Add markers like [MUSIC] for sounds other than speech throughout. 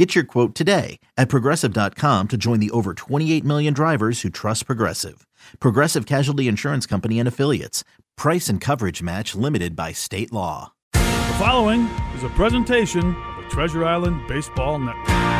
Get your quote today at progressive.com to join the over 28 million drivers who trust Progressive. Progressive Casualty Insurance Company and Affiliates. Price and coverage match limited by state law. The following is a presentation of the Treasure Island Baseball Network.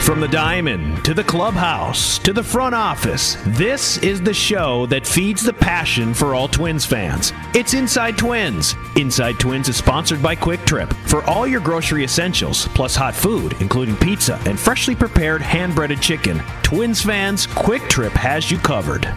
From the diamond to the clubhouse to the front office, this is the show that feeds the passion for all Twins fans. It's Inside Twins. Inside Twins is sponsored by Kwik Trip for all your grocery essentials, plus hot food, including pizza and freshly prepared hand breaded chicken. Twins fans, Kwik Trip has you covered.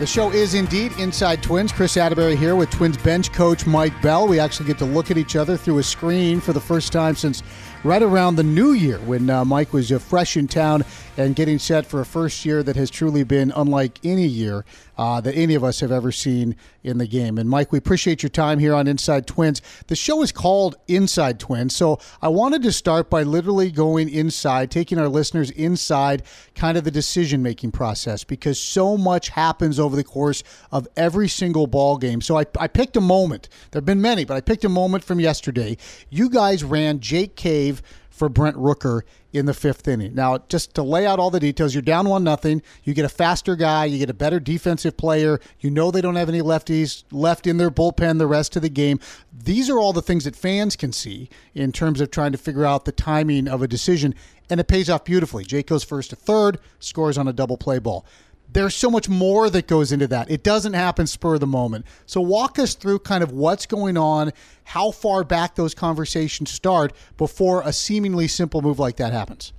The show is indeed Inside Twins. Kris Atteberry here with Twins bench coach Mike Bell. We actually get to look at each other through a screen for the first time since right around the new year when uh, Mike was uh, fresh in town and getting set for a first year that has truly been unlike any year uh, that any of us have ever seen in the game. And Mike, we appreciate your time here on Inside Twins. The show is called Inside Twins, so I wanted to start by literally going inside, taking our listeners inside kind of the decision making process because so much happens over the course of every single ball game. So I, I picked a moment. There have been many, but I picked a moment from yesterday. You guys ran Jake Cave for Brent Rooker in the fifth inning. Now, just to lay out all the details, you're down one nothing. You get a faster guy, you get a better defensive player. You know they don't have any lefties left in their bullpen the rest of the game. These are all the things that fans can see in terms of trying to figure out the timing of a decision, and it pays off beautifully. Jake goes first to third, scores on a double play ball there's so much more that goes into that. It doesn't happen spur of the moment. So walk us through kind of what's going on, how far back those conversations start before a seemingly simple move like that happens.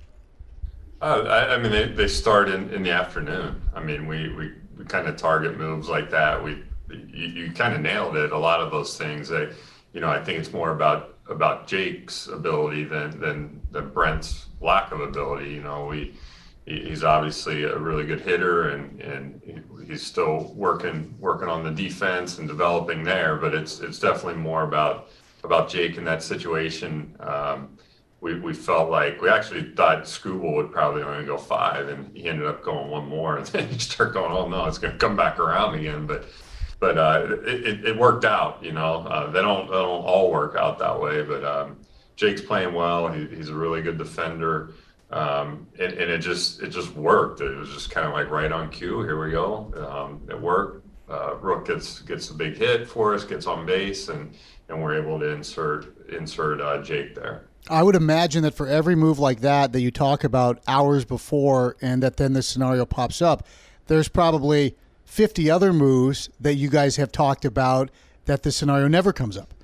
Uh, I, I, mean, they, they start in, in the afternoon. I mean, we, we, we kind of target moves like that. We you, you kind of nailed it. A lot of those things. That, you know, I think it's more about about Jake's ability than than, than Brent's lack of ability. You know, we he's obviously a really good hitter and and he's still working working on the defense and developing there but it's it's definitely more about about Jake in that situation. Um, we, we felt like we actually thought Skubal would probably only go five and he ended up going one more and [LAUGHS] then you start going oh no it's going to come back around again. But but uh, it, it, worked out you know? Uh, they don't they don't all work out that way but um, Jake's playing well. He, he's a really good defender um, and, and, it just it just worked. It was just kind of like right on cue. Here we go. Um, it worked. Uh, Rook gets gets a big hit for us, gets on base, and and we're able to insert insert uh, Jake there. I would imagine that for every move like that that you talk about hours before, and that then the scenario pops up, there's probably 50 other moves that you guys have talked about that the scenario never comes up.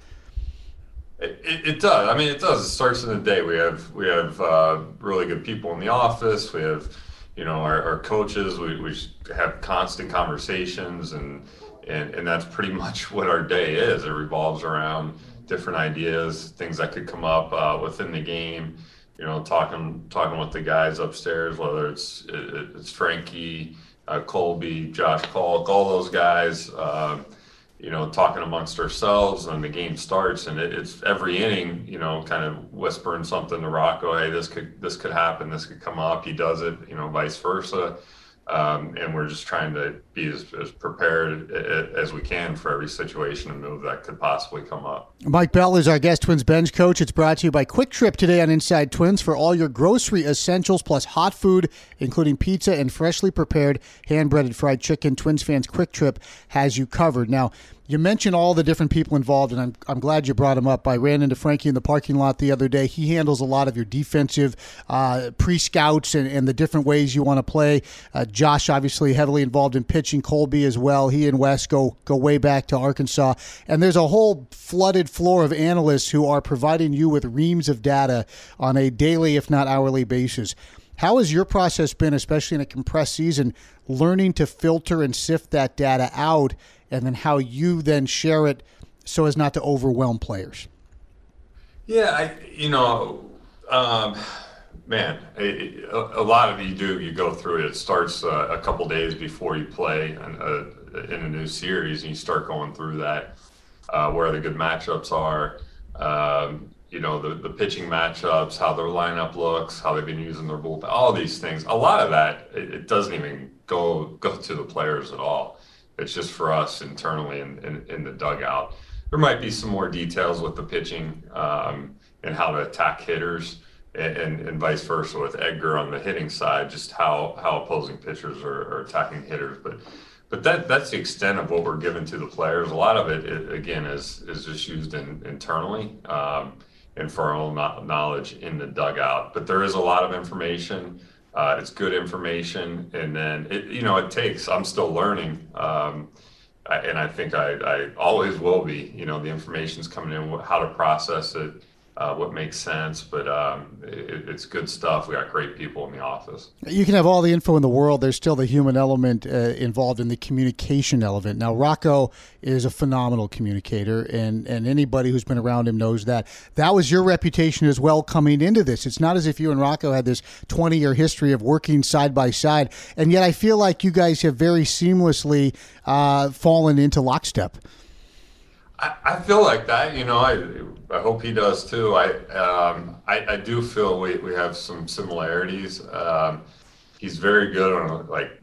It, it, does. I mean, it does. It starts in the day. We have we have uh, really good people in the office. We have, you know, our, our coaches. We, we have constant conversations, and, and and that's pretty [LAUGHS] much what our day is. It revolves around different ideas, things that could come up uh, within the game. You know, talking talking with the guys upstairs, whether it's it, it's Frankie, uh, Colby, Josh Kalk, all those guys. Uh, you know, talking amongst ourselves and the game starts and it, it's every inning, you know, kind of whispering something to Rocco, hey, this could this could happen, this could come up. He does it, you know, vice versa. Um, and we're just trying to be as, as, prepared as we can for every situation and move that could possibly come up. Mike Bell is our guest Twins bench coach. It's brought to you by Kwik Trip today on Inside Twins for all your grocery essentials plus hot food, including pizza and freshly prepared hand breaded fried chicken. Twins fans Quick Trip has you covered. Now, you mentioned all the different people involved, and I'm, I'm glad you brought him up. I ran into Frankie in the parking lot the other day. He handles a lot of your defensive uh, pre scouts and, and, the different ways you want to play. Uh, Josh, obviously, heavily involved in pitching. Colby as well. He and Wes go, go way back to Arkansas. And there's a whole flooded floor of analysts who are providing you with reams of data on a daily, if not hourly basis. How has your process been, especially in a compressed season, learning to filter and sift that data out? And then how you then share it so as not to overwhelm players. Yeah, I you know, um, man, a, lot of you do. You go through it. It starts uh, a couple days before you play in a, in a, new series, and you start going through that. Uh, where the good matchups are, um, you know, the, the pitching matchups, how their lineup looks, how they've been using their bullpen, all these things. A lot of that, it, it doesn't even go go to the players at all. It's just for us internally in, in, in the dugout. There might be some more details with the pitching um, and how to attack hitters and, and, vice versa with Edgar on the hitting side, just how, how opposing pitchers are, are, attacking hitters. But but that that's the extent of what we're giving to the players. A lot of it, it again, is is just used in, internally um, and for our own knowledge in the dugout. But there is a lot of information. Uh, it's good information, and then it, you know it takes. I'm still learning. Um, and I think I, I always will be. You know, the information's coming in, how to process it, uh, what makes sense. But um, it, it's good stuff. We got great people in the office. You can have all the info in the world. There's still the human element uh, involved in the communication element. Now, Rocco is a phenomenal communicator, and, and anybody who's been around him knows that. That was your reputation as well coming into this. It's not as if you and Rocco had this 20 year history of working side by side, and yet I feel like you guys have very seamlessly uh, fallen into lockstep. I, I feel like that. You know, I I hope he does too. I um, I, I do feel we, we have some similarities. Um, he's very good on like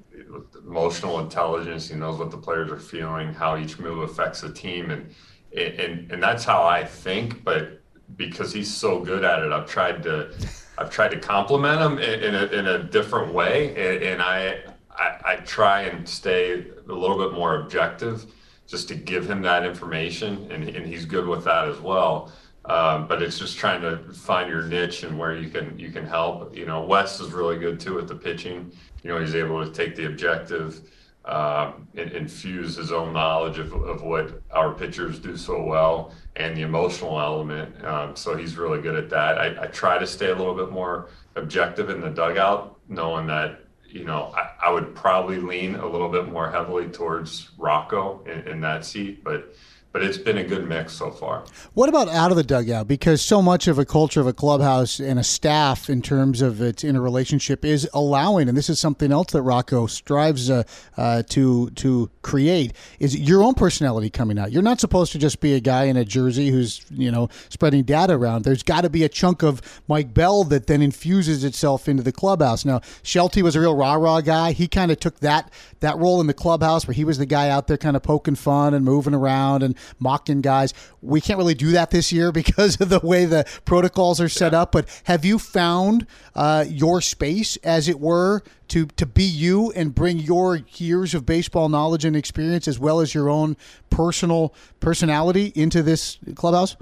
emotional intelligence. He knows what the players are feeling, how each move affects the team, and and and that's how I think. But because he's so good at it, I've tried to I've tried to complement him in, in, a, in a different way, and, and I, I I try and stay a little bit more objective just to give him that information, and, and he's good with that as well. Um, but it's just trying to find your niche and where you can you can help. You know, Wes is really good too at the pitching. You know, he's able to take the objective, um, and infuse his own knowledge of, of what our pitchers do so well and the emotional element. Um, so he's really good at that. I, I try to stay a little bit more objective in the dugout, knowing that you know, I, I, would probably lean a little bit more heavily towards Rocco in, in that seat, but but it's been a good mix so far. What about out of the dugout? Because so much of a culture of a clubhouse and a staff, in terms of its interrelationship, is allowing, and this is something else that Rocco strives uh, uh, to to create, is your own personality coming out. You're not supposed to just be a guy in a jersey who's you know spreading data around. There's got to be a chunk of Mike Bell that then infuses itself into the clubhouse. Now, Shelty was a real rah rah guy. He kind of took that that role in the clubhouse where he was the guy out there kind of poking fun and moving around and mocking guys. We can't really do that this year [LAUGHS] because of the way the protocols are set yeah. up. But have you found uh, your space, as it were, to to be you and bring your years of baseball knowledge and experience, as well as your own personal personality, into this clubhouse?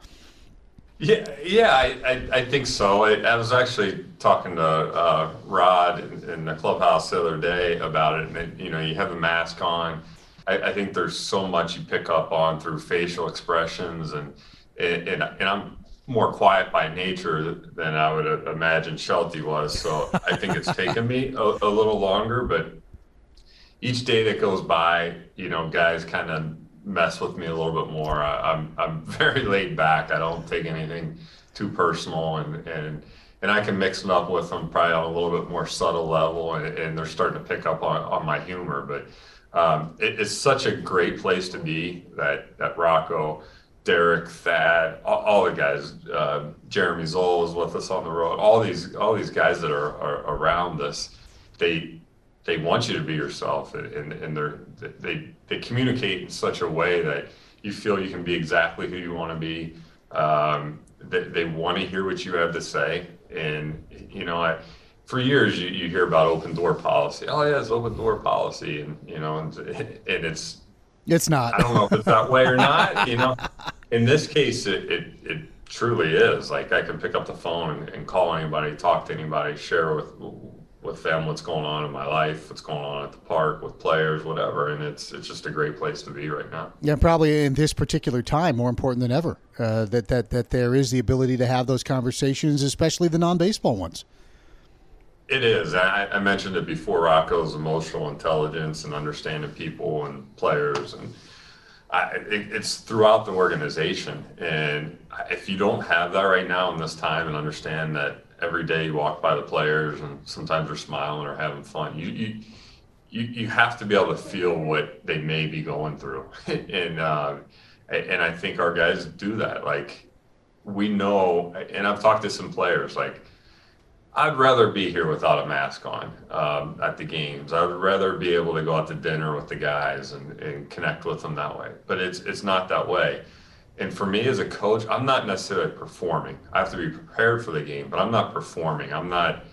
Yeah, yeah, I, I, I, think so. I, I was actually talking to uh, Rod in, in, the clubhouse the other day about it. And you know, you have a mask on, I, I, think there's so much you pick up on through facial expressions, and and, and I'm more quiet by nature than I would imagine Shelty was. So I think it's taken me a, a, little longer, but each day that goes by, you know, guys kind of mess with me a little bit more. I, am I'm, I'm [LAUGHS] very laid back. I don't take anything too personal, and and and I can mix it up with them probably on a little bit more subtle level, and, and they're starting to pick up on, on my humor, but um, it, it's such a great place to be that that Rocco, Derek, Thad, all, all the guys, uh, Jeremy Zoll is with us on the road. All these all these guys that are, are around us, they they want you to be yourself, and and they're they they communicate in such a way that you feel you can be exactly who you want to be. Um, they, they want to hear what you have to say, and you know I for years you, you hear about open door policy. Oh yeah, it's open door policy, and you know, and, and it's it's not. I don't know if it's that way or not. [LAUGHS] You know, in this case, it, it, it truly is. Like I can pick up the phone and, and call anybody, talk to anybody, share with with them what's going on in my life, what's going on at the park with players, whatever. And it's it's just a great place to be right now. Yeah, probably in this particular time, more important than ever, uh, that that that there is the ability to have those conversations, especially the non baseball ones. It is. I, I, mentioned it before. Rocco's emotional intelligence and understanding people and players, and I, it, it's throughout the organization. And if you don't have that right now in this time, and understand that every day you walk by the players and sometimes they're smiling or having fun. You you you, you have to be able to feel what they may be going through, [LAUGHS] and uh, and I think our guys do that. Like we know, and I've talked to some players like. I'd rather be here without a mask on um, at the games. I would rather be able to go out to dinner with the guys and, and connect with them that way. But it's it's not that way. And for me as a coach, I'm not necessarily performing. I have to be prepared for the game, but I'm not performing. I'm not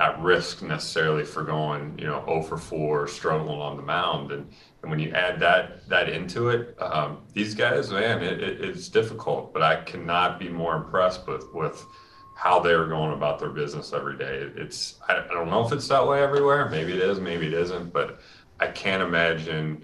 at risk necessarily for going, you know, 0 for 4, struggling on the mound. And, and when you add that that into it, um, these guys, man, it, it, it's difficult. But I cannot be more impressed with with how they're going about their business every day. It's I, I don't know if it's that way everywhere. Maybe it is, maybe it isn't. But I can't imagine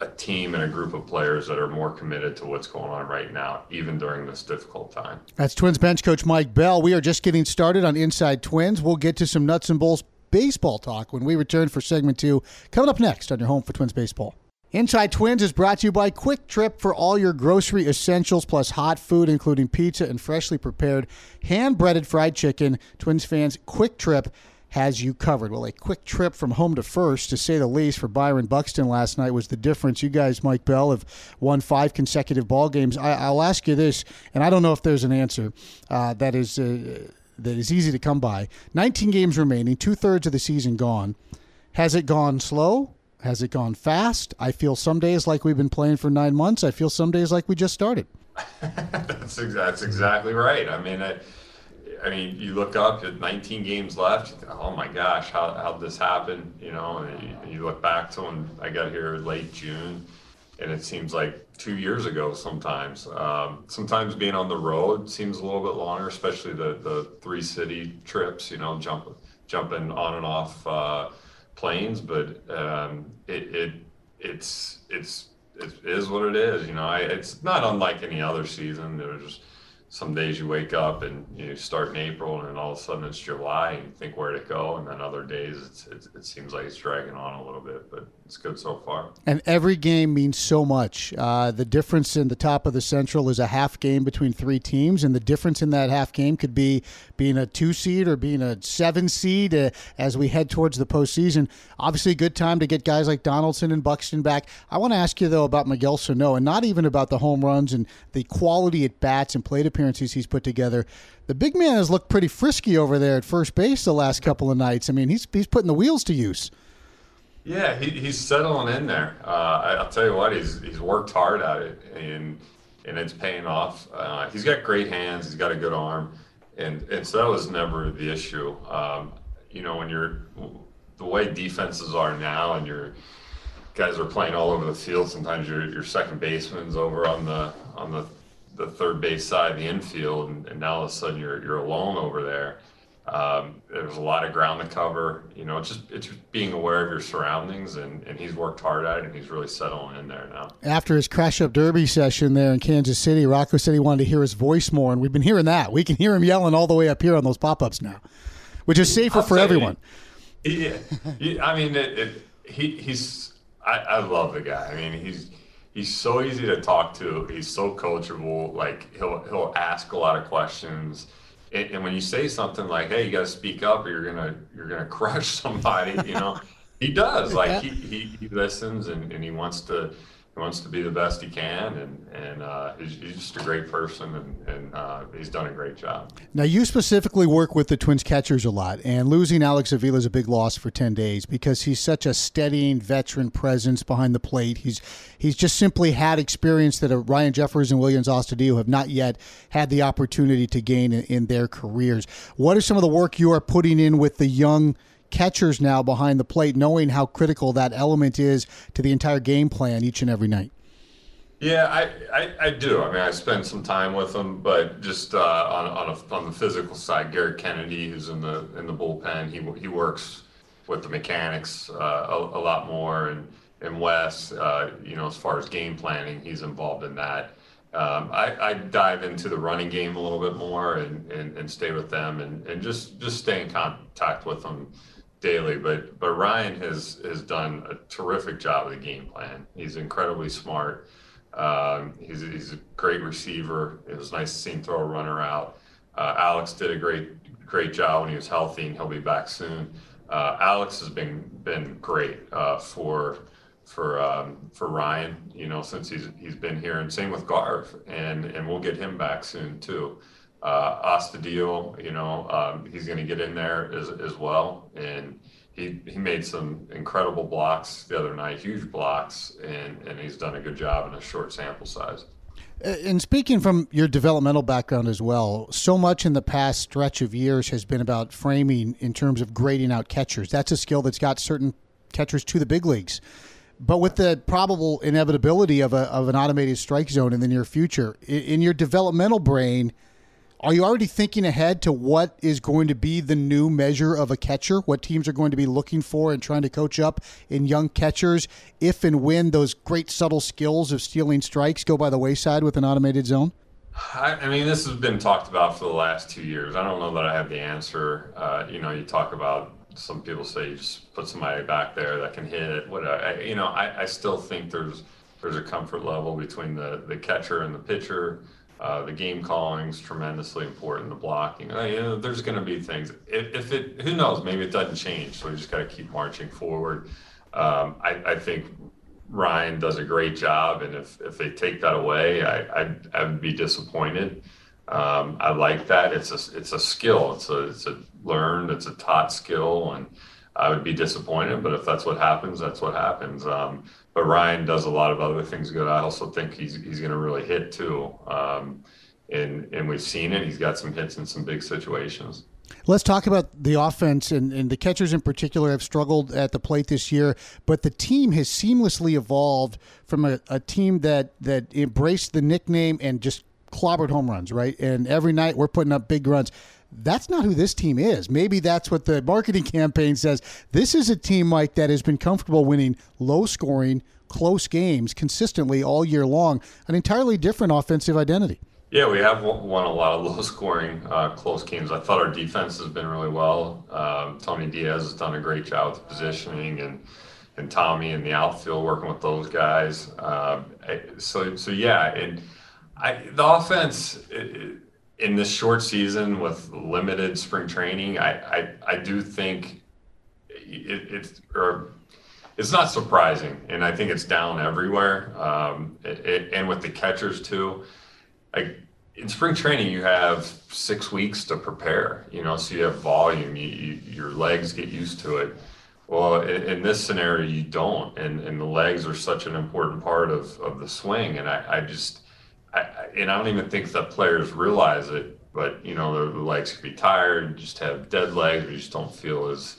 a team and a group of players that are more committed to what's going on right now, even during this difficult time. That's Twins bench coach Mike Bell. We are just getting started on Inside Twins. We'll get to some nuts and bolts baseball talk when we return for segment two. Coming up next on your home for Twins baseball. Inside Twins is brought to you by Kwik Trip for all your grocery essentials plus hot food, including pizza and freshly prepared hand breaded fried chicken. Twins fans, Kwik Trip has you covered. Well, a quick trip from home to first, to say the least, for Byron Buxton last night was the difference. You guys, Mike Bell, have won five consecutive ball games. I, will ask you this, and I don't know if there's an answer uh, that is uh, that is easy to come by. 19 games remaining, two thirds of the season gone. Has it gone slow? Has it gone fast? I feel some days like we've been playing for nine months. I feel some days like we just started. [LAUGHS] that's, that's exactly right. I mean, I, I mean, you look up at 19 games left. Oh my gosh, how how this happen? You know, and you, you, look back to when I got here late June, and it seems like two years ago. Sometimes, um, sometimes being on the road seems a little bit longer, especially the the three city trips. You know, jump jumping on and off uh, planes, but um, it, it it's it's it is what it is. You know, I, it's not unlike any other season. Just some days you wake up and you start in April and then all of a sudden it's July and you think where to go. And then other days it's, it's, it seems like it's dragging on a little bit, but it's good so far. And every game means so much. Uh, the difference in the top of the Central is a half game between three teams. And the difference in that half game could be being a two seed or being a seven seed uh, as we head towards the postseason. Obviously, good time to get guys like Donaldson and Buxton back. I want to ask you, though, about Miguel Sano and not even about the home runs and the quality at bats and plate appearances he's put together. The big man has looked pretty frisky over there at first base the last couple of nights. I mean, he's he's putting the wheels to use. Yeah, he, he's settling in there. Uh, I, will tell you what, he's he's worked hard at it, and and it's paying off. Uh, he's got great hands. He's got a good arm, and and so that was never the issue. Um, you know, when you're the way defenses are now, and your guys are playing all over the field. Sometimes your your second baseman's over on the on the the third base side of the infield, and, and now all of a sudden you're you're alone over there. Um, there's a lot of ground to cover. You know, it's just it's just being aware of your surroundings, and, and he's worked hard at it, and he's really settling in there now. After his crash up derby session there in Kansas City, Rocco said he wanted to hear his voice more, and we've been hearing that. We can hear him yelling all the way up here on those pop ups now, which is safer for everyone. Yeah, I mean, it, it, he he's I, I love the guy. I mean, he's he's so easy to talk to. He's so coachable. Like he'll he'll ask a lot of questions. And, and when you say something like, "Hey, you got to speak up, or you're gonna you're gonna [LAUGHS] crush somebody," you know, he does. Like he, he, he listens and, and he wants to he wants to be the best he can, and and uh, he's, he's, just a great person, and, and uh, he's done a great job. Now, you specifically work with the Twins catchers a lot, and losing Alex Avila is a big loss for ten days because he's such a steadying veteran presence behind the plate. He's he's just simply had experience that Ryan Jeffers and Willians Astudillo have not yet had the opportunity to gain in, in their careers. What is some of the work you are putting in with the young? Catchers now behind the plate, knowing how critical that element is to the entire game plan each and every night? Yeah, I, I, I do. I mean, I spend some time with them, but just uh, on on, a, on the physical side, Garrett Kennedy, who's in the in the bullpen, he he works with the mechanics uh, a, a, lot more, and and Wes, uh, you know, as far as game planning, he's involved in that. Um, I, I, dive into the running game a little bit more and, and, and stay with them and, and just just stay in contact with them daily, but but Ryan has has done a terrific job of the game plan. He's incredibly smart. Um, he's he's a great receiver. It was nice to see him throw a runner out. Uh, Alex did a great great job when he was healthy, and he'll be back soon. Uh, Alex has been been great uh, for for um, for Ryan, you know, since he's he's been here, and same with Garv, and and we'll get him back soon too. Uh, Astudillo, you know, um, he's going to get in there as as well, and he he made some incredible blocks the other night, huge blocks, and and he's done a good job in a short sample size. Uh, and speaking from your developmental background as well, so much in the past stretch of years has been about framing in terms of grading out catchers. That's a skill that's got certain catchers to the big leagues. But with the probable inevitability of, a, of an automated strike zone in the near future, in your developmental brain, are you already thinking ahead to what is going to be the new measure of a catcher? What teams are going to be looking for and trying to coach up in young catchers if and when those great subtle skills of stealing strikes go by the wayside with an automated zone? I, I mean, this has been talked about for the last two years. I don't know that I have the answer. Uh, you know, you talk about some people say you just put somebody back there that can hit it. What I, you know, I, I still think there's there's a comfort level between the the catcher and the pitcher. Uh, the game calling is tremendously important. The blocking, uh, you know, there's going to be things. If, if, it, who knows, maybe it doesn't change. So we just got to keep marching forward. Um, I, I, think Ryan does a great job, and if, if they take that away, I, I, I would be disappointed. Um, I like that. It's a it's a skill. It's a it's a learned. It's a taught skill, and I would be disappointed. But if that's what happens, that's what happens. Um, but Ryan does a lot of other things good. I also think he's he's going to really hit too. Um, and and we've seen it. He's got some hits in some big situations. Let's talk about the offense and, and the catchers in particular have struggled at the plate this year, but the team has seamlessly evolved from a, a team that that embraced the nickname and just clobbered home runs, right? And every night we're putting up big runs that's not who this team is. Maybe that's what the marketing [LAUGHS] campaign says. This is a team, Mike, that has been comfortable winning low scoring, close games consistently all year long, an entirely different offensive identity. Yeah, we have won a lot of [LAUGHS] low scoring, uh, close games. I thought our defense has been really well. Um, Tony Diaz has done a great job with positioning and and Tommy in the outfield working with those guys. Uh, so so yeah, and I, the offense. It, in this short season with limited spring training, I I, I do think it, it's or it's not surprising, and I think it's down everywhere. Um, it, it, and with the catchers too, like in spring training, you have six weeks to prepare. You know, so you have volume. You, you, your legs get used to it. Well, in, in, this scenario, you don't, and and the legs are such an important part of of the swing. And I, I just I, and I don't even think that players realize it, but you know, the legs could be tired, just have dead legs, or just don't feel as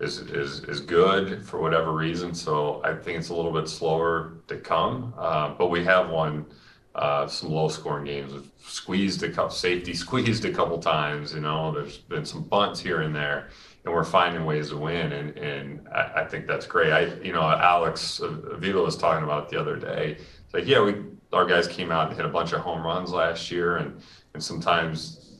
is is is good for whatever reason. So I think it's a little bit slower to come, uh, but we have won uh, some low scoring games. We've squeezed a couple safety, squeezed a couple times. You know, there's been some bunts here and there, and we're finding ways to win. And and I, I think that's great. I you know Alex Avila was talking about it the other day. It's like yeah, we our guys came out and hit a bunch of home runs last year, and and sometimes,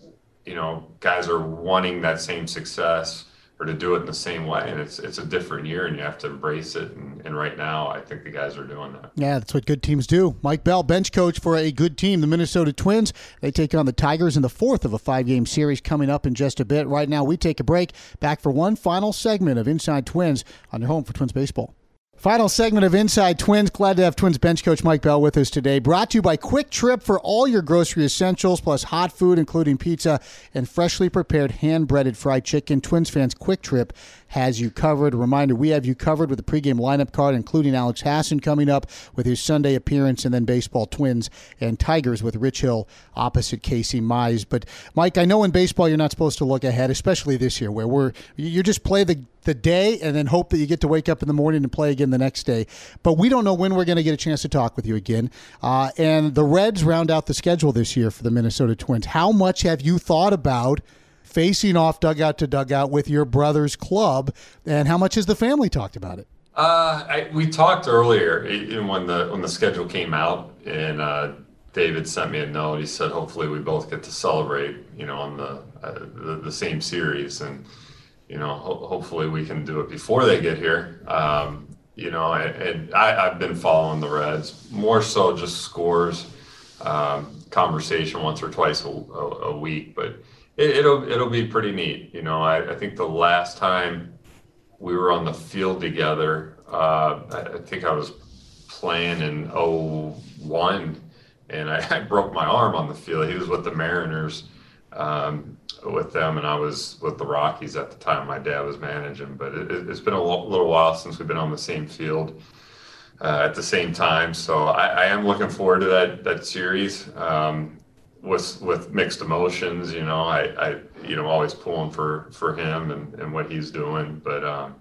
you know, guys are wanting that same success or to do it in the same way, and it's it's a different year, and you have to embrace it. And, and right now, I think the guys are doing that. Yeah, that's what good teams do. Mike Bell, bench coach for a good team, the Minnesota Twins. They take on the Tigers in the fourth of a five-game series coming up in just a bit. Right now, we take a break. Back for one final segment of Inside Twins on your home for Twins baseball. Final segment of Inside Twins. Glad to have Twins bench coach Mike Bell with us today. Brought to you by Kwik Trip for all your grocery essentials, plus hot food, including pizza and freshly prepared hand breaded fried chicken. Twins fans, Quick Trip has you covered. Reminder, we have you covered with the pregame lineup card, including Alex Hassan coming up with his Sunday appearance, and then baseball Twins and Tigers with Rich Hill opposite Casey Mize. But Mike, I know in baseball you're not supposed to look ahead, especially this year, where we're you just play the the day and then hope that you get to wake up in the morning and play again the next day. But we don't know when we're going to get a chance to talk with you again. Uh, and the Reds round out the schedule this year for the Minnesota Twins. How much have you thought about? Facing off dugout to dugout with your brother's club, and how much has the family talked about it? Uh, I, we talked earlier when the when the schedule came out, and uh, David sent me a note. He said, "Hopefully, we both get to celebrate, you know, on the uh, the, the, same series, and you know, ho- hopefully, we can do it before they get here." Um, you know, and, I, have been following the Reds more so just scores, um, conversation once or twice a, a, a week, but it, will it'll be pretty neat. You know, I, I think the last time we were on the field together, uh, I, I think I was playing in 01 and I, [LAUGHS] I, broke my arm on the field. He was with the Mariners um, with them, and I was with the Rockies at the time. My dad was managing, but it, has been a little while since we've been on the same field uh, at the same time. So I, I, am looking forward to that that series. Um, with with mixed emotions. You know, I, I you know always pulling for for him and, and what he's doing, but um,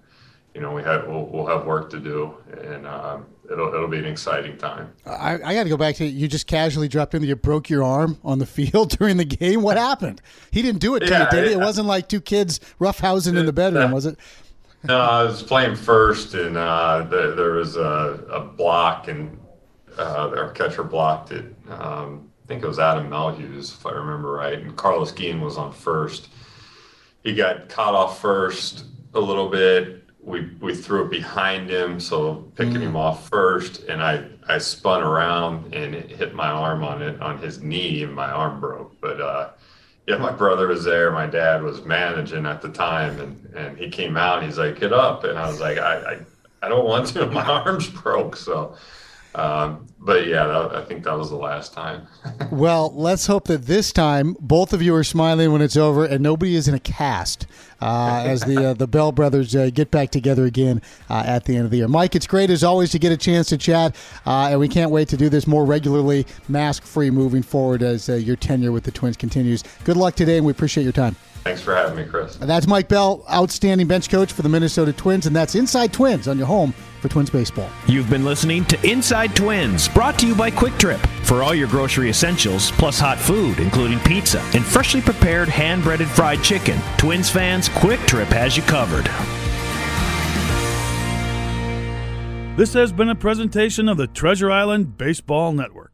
you know we have we'll, we'll have work to do, and um, it'll it'll be an exciting time. I, I got to go back to you. Just casually dropped in. That you broke your arm on the [LAUGHS] field during the game. What happened? He didn't do it to yeah, you, did he? It wasn't like two kids roughhousing in the bedroom, was it? No, I was playing first, and uh, the, there was a, a block, and uh, our catcher blocked it. Um, think it was Adam Melhuse, if I remember right, and Carlos Guillen was on first. He got caught off first a little bit. We we threw it behind him, so picking mm. him off first, and I I spun around and hit my arm on it on his knee, and my arm broke. But uh, yeah, my brother was there. My dad was managing at the time, and and he came out. and He's like, "Get up!" And I was like, "I I, I don't want to. [LAUGHS] My arm's broke." So um, but yeah, that, I think that was the last time. [LAUGHS] well, let's hope that this time both of you are smiling when it's over and nobody is in a cast uh, as the uh, the Bell brothers uh, get back together again uh, at the end of the year. Mike, it's great as always to get a chance to chat, uh, and we can't wait to do this more regularly, mask free, moving forward as uh, your tenure with the Twins continues. Good luck today, and we appreciate your time. Thanks for having me, Kris. And That's Mike Bell, outstanding bench coach for the Minnesota Twins, and that's Inside Twins on your home for Twins baseball. You've been listening to Inside Twins, brought to you by Kwik Trip. For all your grocery essentials, plus hot food, including pizza and freshly prepared hand breaded fried chicken, Twins fans, Kwik Trip has you covered. This has been a presentation of the Treasure Island Baseball Network.